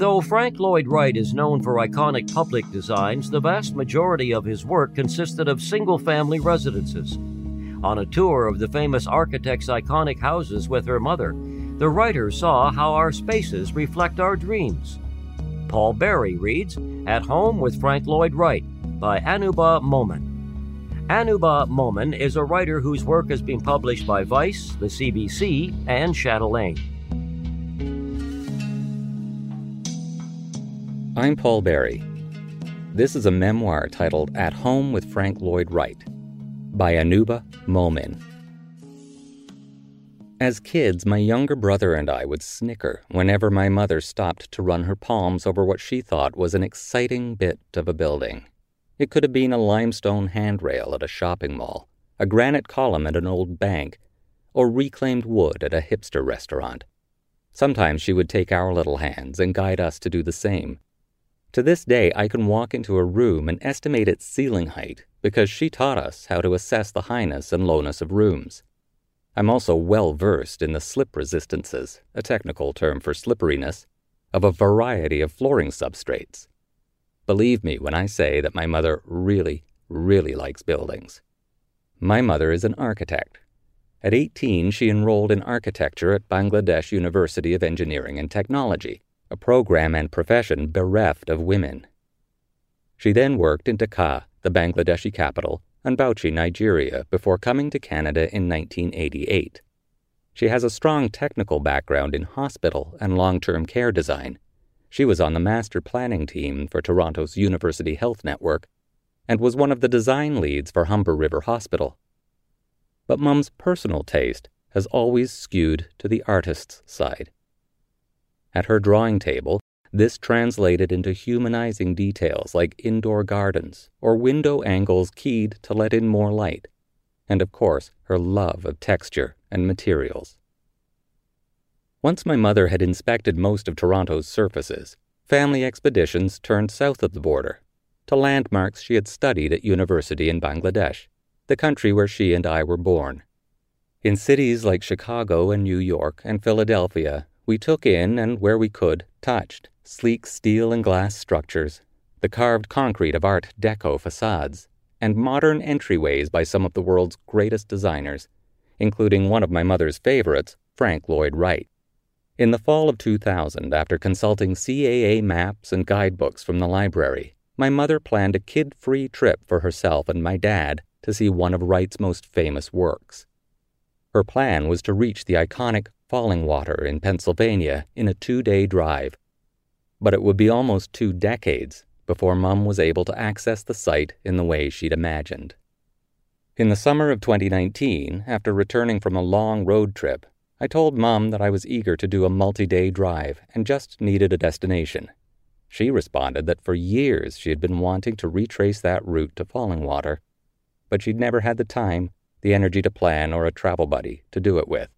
Though Frank Lloyd Wright is known for iconic public designs, the vast majority of his work consisted of single family residences. On a tour of the famous architect's iconic houses with her mother, the writer saw how our spaces reflect our dreams. Paul Berry reads At Home with Frank Lloyd Wright by Anuba Momin. Anuba Momin is a writer whose work has been published by Vice, the CBC, and Chatelaine. I'm Paul Barry. This is a memoir titled At Home with Frank Lloyd Wright by Anuba Momin. As kids, my younger brother and I would snicker whenever my mother stopped to run her palms over what she thought was an exciting bit of a building. It could have been a limestone handrail at a shopping mall, a granite column at an old bank, or reclaimed wood at a hipster restaurant. Sometimes she would take our little hands and guide us to do the same. To this day, I can walk into a room and estimate its ceiling height because she taught us how to assess the highness and lowness of rooms. I'm also well versed in the slip resistances, a technical term for slipperiness, of a variety of flooring substrates. Believe me when I say that my mother really, really likes buildings. My mother is an architect. At 18, she enrolled in architecture at Bangladesh University of Engineering and Technology, a program and profession bereft of women. She then worked in Dhaka, the Bangladeshi capital, and Bauchi, Nigeria, before coming to Canada in 1988. She has a strong technical background in hospital and long term care design she was on the master planning team for Toronto's University Health Network and was one of the design leads for Humber River Hospital. But Mum's personal taste has always skewed to the artist's side. At her drawing table, this translated into humanizing details like indoor gardens or window angles keyed to let in more light, and of course, her love of texture and materials. Once my mother had inspected most of Toronto's surfaces, family expeditions turned south of the border to landmarks she had studied at university in Bangladesh, the country where she and I were born. In cities like Chicago and New York and Philadelphia, we took in and where we could, touched sleek steel and glass structures, the carved concrete of Art Deco facades, and modern entryways by some of the world's greatest designers, including one of my mother's favorites, Frank Lloyd Wright. In the fall of 2000, after consulting CAA maps and guidebooks from the library, my mother planned a kid free trip for herself and my dad to see one of Wright's most famous works. Her plan was to reach the iconic Fallingwater in Pennsylvania in a two day drive. But it would be almost two decades before Mum was able to access the site in the way she'd imagined. In the summer of 2019, after returning from a long road trip, I told Mom that I was eager to do a multi day drive and just needed a destination. She responded that for years she had been wanting to retrace that route to Fallingwater, but she'd never had the time, the energy to plan, or a travel buddy to do it with.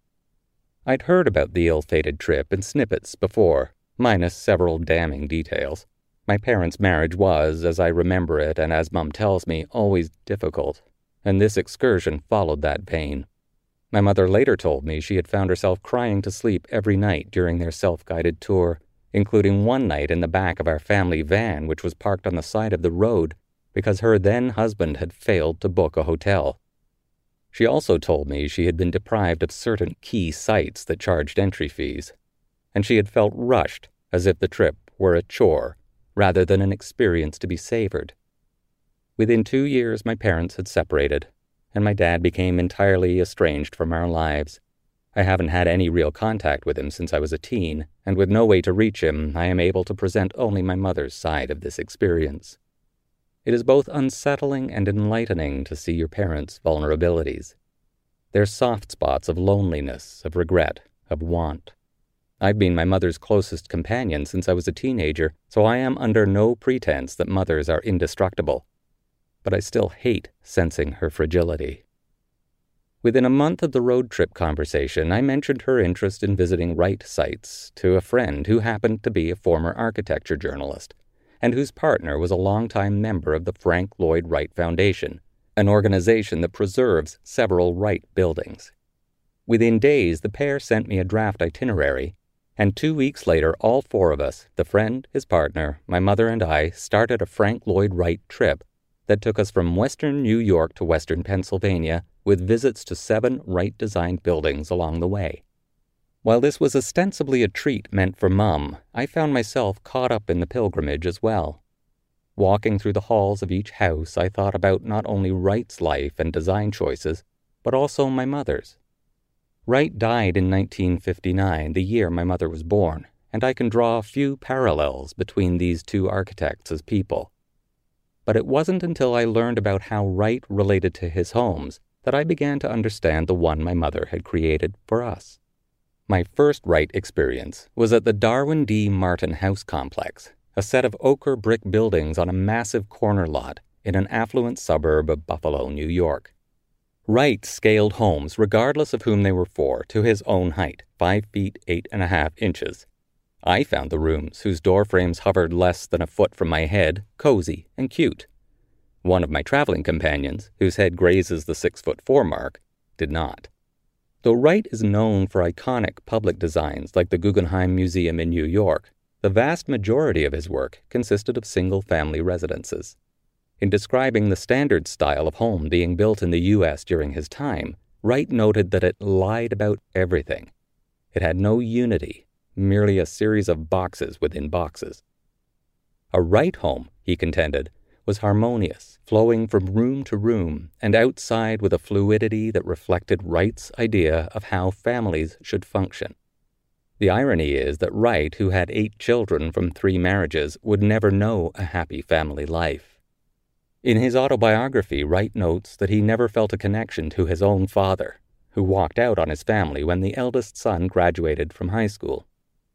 I'd heard about the ill fated trip in snippets before, minus several damning details. My parents' marriage was, as I remember it and as Mum tells me, always difficult, and this excursion followed that vein. My mother later told me she had found herself crying to sleep every night during their self guided tour, including one night in the back of our family van, which was parked on the side of the road because her then husband had failed to book a hotel. She also told me she had been deprived of certain key sites that charged entry fees, and she had felt rushed as if the trip were a chore rather than an experience to be savored. Within two years, my parents had separated, and my dad became entirely estranged from our lives. I haven't had any real contact with him since I was a teen, and with no way to reach him, I am able to present only my mother's side of this experience. It is both unsettling and enlightening to see your parents' vulnerabilities. Their soft spots of loneliness, of regret, of want. I've been my mother's closest companion since I was a teenager, so I am under no pretense that mothers are indestructible. but I still hate sensing her fragility. Within a month of the road trip conversation, I mentioned her interest in visiting Wright sites to a friend who happened to be a former architecture journalist and whose partner was a longtime member of the Frank Lloyd Wright Foundation, an organization that preserves several Wright buildings. Within days, the pair sent me a draft itinerary, and two weeks later, all four of us the friend, his partner, my mother, and I started a Frank Lloyd Wright trip that took us from western New York to western Pennsylvania with visits to seven Wright designed buildings along the way. While this was ostensibly a treat meant for Mum, I found myself caught up in the pilgrimage as well. Walking through the halls of each house, I thought about not only Wright's life and design choices, but also my mother's. Wright died in 1959, the year my mother was born, and I can draw a few parallels between these two architects as people. But it wasn't until I learned about how Wright related to his homes that I began to understand the one my mother had created for us. My first Wright experience was at the Darwin D. Martin House Complex, a set of ochre brick buildings on a massive corner lot in an affluent suburb of Buffalo, New York. Wright scaled homes, regardless of whom they were for, to his own height, five feet eight and a half inches. I found the rooms, whose door frames hovered less than a foot from my head, cozy and cute. One of my traveling companions, whose head grazes the six foot four mark, did not. Though Wright is known for iconic public designs like the Guggenheim Museum in New York, the vast majority of his work consisted of single family residences. In describing the standard style of home being built in the U.S. during his time, Wright noted that it lied about everything. It had no unity, merely a series of boxes within boxes. A Wright home, he contended, was harmonious, flowing from room to room, and outside with a fluidity that reflected Wright's idea of how families should function. The irony is that Wright, who had eight children from three marriages, would never know a happy family life. In his autobiography, Wright notes that he never felt a connection to his own father, who walked out on his family when the eldest son graduated from high school.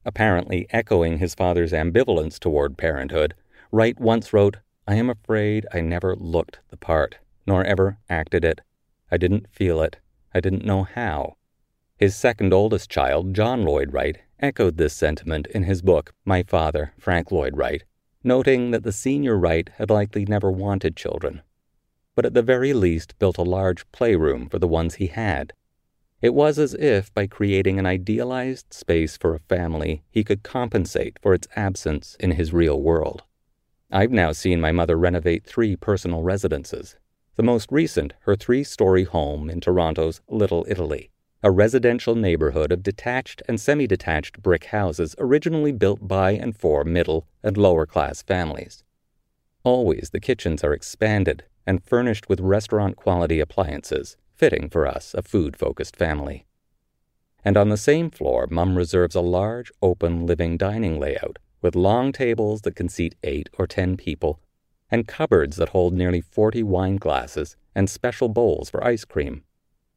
Apparently echoing his father's ambivalence toward parenthood, Wright once wrote, I am afraid I never looked the part, nor ever acted it. I didn't feel it. I didn't know how. His second oldest child, John Lloyd Wright, echoed this sentiment in his book, My Father, Frank Lloyd Wright, noting that the senior Wright had likely never wanted children, but at the very least built a large playroom for the ones he had. It was as if, by creating an idealized space for a family, he could compensate for its absence in his real world. I've now seen my mother renovate three personal residences. The most recent, her three story home in Toronto's Little Italy, a residential neighborhood of detached and semi detached brick houses originally built by and for middle and lower class families. Always the kitchens are expanded and furnished with restaurant quality appliances, fitting for us, a food focused family. And on the same floor, Mum reserves a large, open living dining layout with long tables that can seat eight or ten people, and cupboards that hold nearly 40 wine glasses and special bowls for ice cream.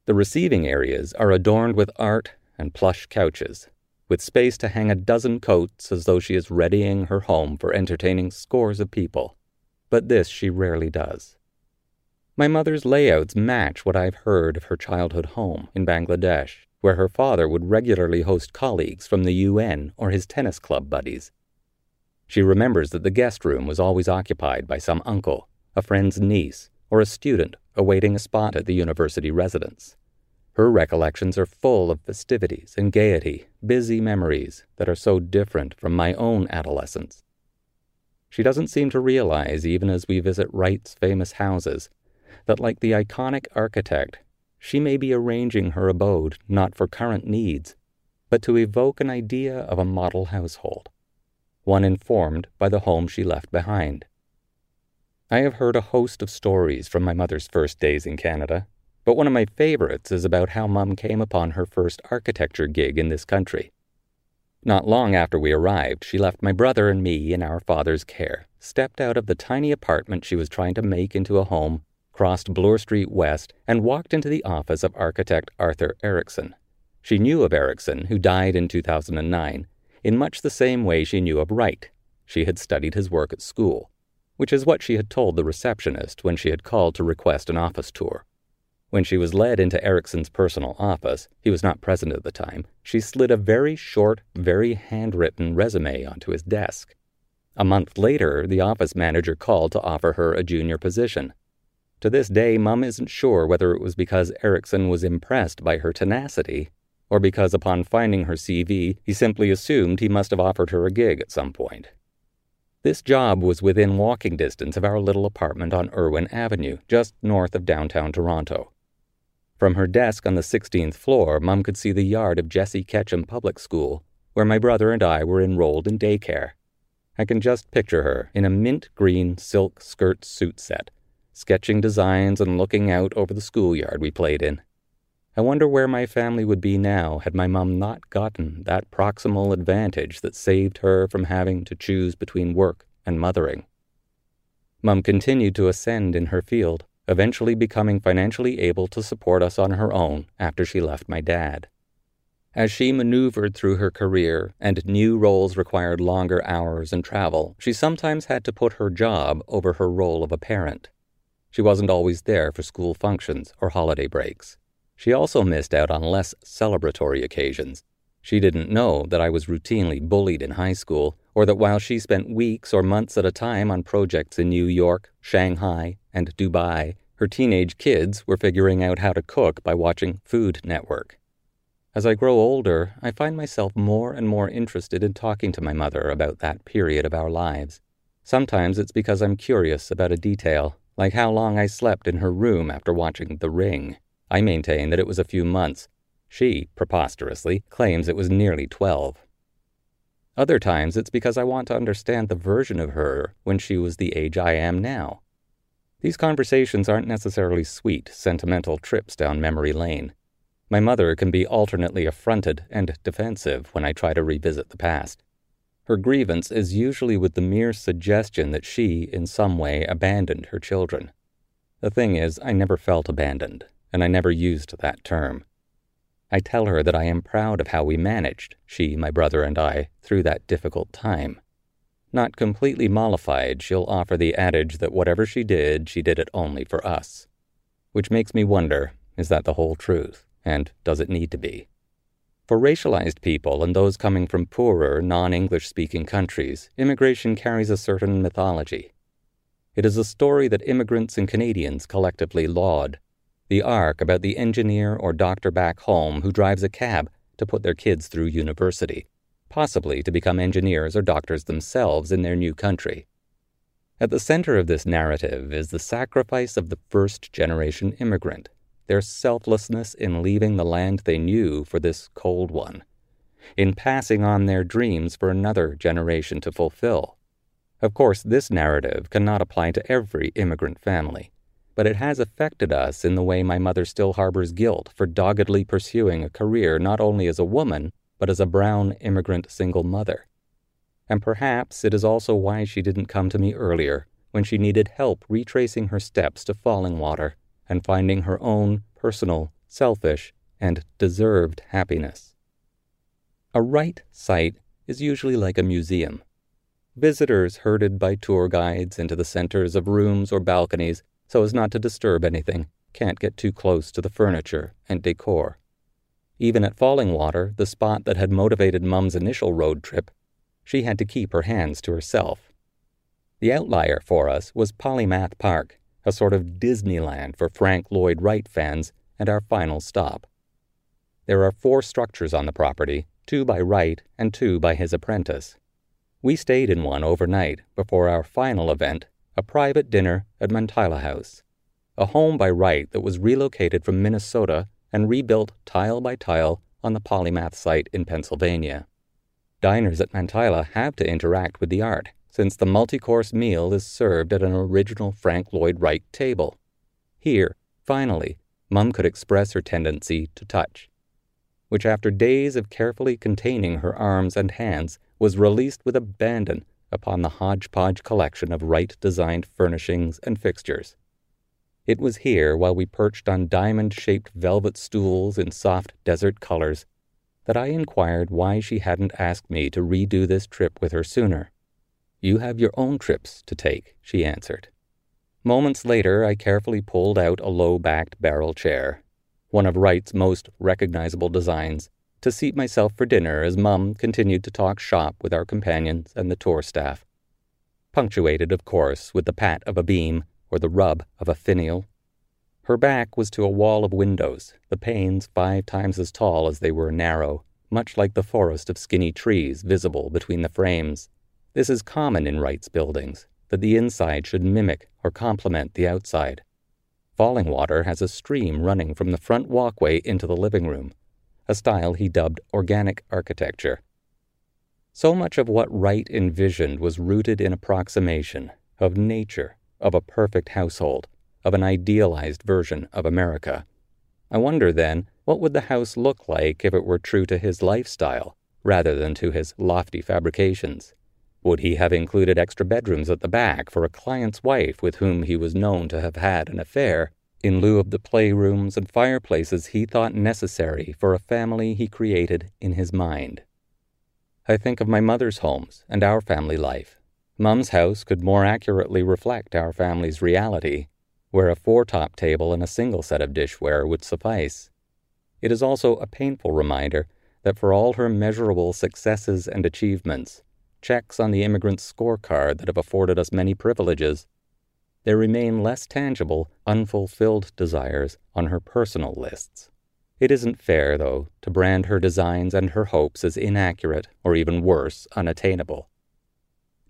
The receiving areas are adorned with art and plush couches, with space to hang a dozen coats as though she is readying her home for entertaining scores of people. But this she rarely does. My mother's layouts match what I've heard of her childhood home in Bangladesh, where her father would regularly host colleagues from the UN or his tennis club buddies she remembers that the guest room was always occupied by some uncle, a friend's niece, or a student awaiting a spot at the university residence. Her recollections are full of festivities and gaiety, busy memories that are so different from my own adolescence. She doesn't seem to realize, even as we visit Wright's famous houses, that like the iconic architect, she may be arranging her abode not for current needs, but to evoke an idea of a model household one informed by the home she left behind. I have heard a host of stories from my mother's first days in Canada, but one of my favorites is about how Mum came upon her first architecture gig in this country. Not long after we arrived, she left my brother and me in our father's care, stepped out of the tiny apartment she was trying to make into a home, crossed Bloor Street West, and walked into the office of architect Arthur Erickson. She knew of Erickson, who died in 2009, in much the same way she knew of Wright. She had studied his work at school. which is what she had told the receptionist when she had called to request an office tour. When she was led into Erickson's personal office, he was not present at the time, she slid a very short, very handwritten resume onto his desk. A month later, the office manager called to offer her a junior position. To this day, Mum isn't sure whether it was because Erickson was impressed by her tenacity or because upon finding her CV, he simply assumed he must have offered her a gig at some point. This job was within walking distance of our little apartment on Irwin Avenue, just north of downtown Toronto. From her desk on the 16th floor, Mum could see the yard of Jesse Ketchum Public School, where my brother and I were enrolled in daycare. I can just picture her in a mint green silk skirt suit set, sketching designs and looking out over the schoolyard we played in. I wonder where my family would be now had my mum not gotten that proximal advantage that saved her from having to choose between work and mothering. Mum continued to ascend in her field, eventually becoming financially able to support us on her own after she left my dad. As she maneuvered through her career and new roles required longer hours and travel, she sometimes had to put her job over her role of a parent. She wasn't always there for school functions or holiday breaks. She also missed out on less celebratory occasions. She didn't know that I was routinely bullied in high school, or that while she spent weeks or months at a time on projects in New York, Shanghai, and Dubai, her teenage kids were figuring out how to cook by watching Food Network. As I grow older, I find myself more and more interested in talking to my mother about that period of our lives. Sometimes it's because I'm curious about a detail, like how long I slept in her room after watching The Ring. I maintain that it was a few months. She, preposterously, claims it was nearly 12. Other times it's because I want to understand the version of her when she was the age I am now. These conversations aren't necessarily sweet, sentimental trips down memory lane. My mother can be alternately affronted and defensive when I try to revisit the past. Her grievance is usually with the mere suggestion that she, in some way, abandoned her children. The thing is, I never felt abandoned, and I never used that term. I tell her that I am proud of how we managed, she, my brother, and I, through that difficult time. Not completely mollified, she'll offer the adage that whatever she did, she did it only for us. Which makes me wonder is that the whole truth? And does it need to be? For racialized people and those coming from poorer, non English speaking countries, immigration carries a certain mythology. It is a story that immigrants and Canadians collectively laud. The arc about the engineer or doctor back home who drives a cab to put their kids through university, possibly to become engineers or doctors themselves in their new country. At the center of this narrative is the sacrifice of the first generation immigrant their selflessness in leaving the land they knew for this cold one, in passing on their dreams for another generation to fulfill. Of course, this narrative cannot apply to every immigrant family, but it has affected us in the way my mother still harbors guilt for doggedly pursuing a career not only as a woman, but as a brown immigrant single mother. And perhaps it is also why she didn't come to me earlier when she needed help retracing her steps to Fallingwater and finding her own personal, selfish, and deserved happiness. A Wright site is usually like a museum. Visitors herded by tour guides into the centers of rooms or balconies so as not to disturb anything can't get too close to the furniture and decor. Even at Fallingwater, the spot that had motivated Mum's initial road trip, she had to keep her hands to herself. The outlier for us was Polymath Park, a sort of Disneyland for Frank Lloyd Wright fans, and our final stop. There are four structures on the property, two by Wright and two by his apprentice. We stayed in one overnight before our final event, a private dinner at Mäntylä House, a home by Wright that was relocated from Minnesota and rebuilt tile by tile on the Polymath site in Pennsylvania. Diners at Mäntylä have to interact with the art since the multi course meal is served at an original Frank Lloyd Wright table. Here, finally, Mum could express her tendency to touch, which after days of carefully containing her arms and hands was released with abandon upon the hodgepodge collection of Wright designed furnishings and fixtures. It was here, while we perched on diamond shaped velvet stools in soft desert colors, that I inquired why she hadn't asked me to redo this trip with her sooner. You have your own trips to take, she answered. Moments later, I carefully pulled out a low backed barrel chair, one of Wright's most recognizable designs, to seat myself for dinner as Mum continued to talk shop with our companions and the tour staff. Punctuated, of course, with the pat of a beam or the rub of a finial. Her back was to a wall of windows, the panes five times as tall as they were narrow, much like the forest of skinny trees visible between the frames. This is common in Wright's buildings, that the inside should mimic or complement the outside. Fallingwater has a stream running from the front walkway into the living room, a style he dubbed organic architecture. So much of what Wright envisioned was rooted in approximation of nature, of a perfect household, of an idealized version of America. I wonder then, what would the house look like if it were true to his lifestyle rather than to his lofty fabrications? Would he have included extra bedrooms at the back for a client's wife with whom he was known to have had an affair, in lieu of the playrooms and fireplaces he thought necessary for a family he created in his mind? I think of my mother's homes and our family life. Mum's house could more accurately reflect our family's reality, where a four top table and a single set of dishware would suffice. It is also a painful reminder that for all her measurable successes and achievements, checks on the immigrant's scorecard that have afforded us many privileges, there remain less tangible, unfulfilled desires on her personal lists. It isn't fair, though, to brand her designs and her hopes as inaccurate, or even worse, unattainable.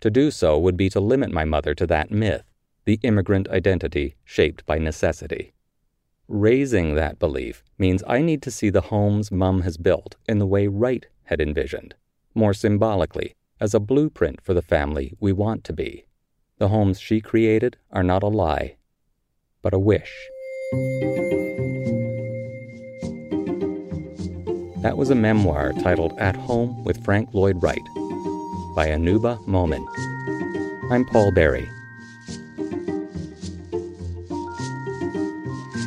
To do so would be to limit my mother to that myth, the immigrant identity shaped by necessity. Raising that belief means I need to see the homes Mum has built in the way Wright had envisioned, more symbolically, as a blueprint for the family we want to be. The homes she created are not a lie, but a wish. That was a memoir titled At Home with Frank Lloyd Wright by Anuba Momin. I'm Paul Berry.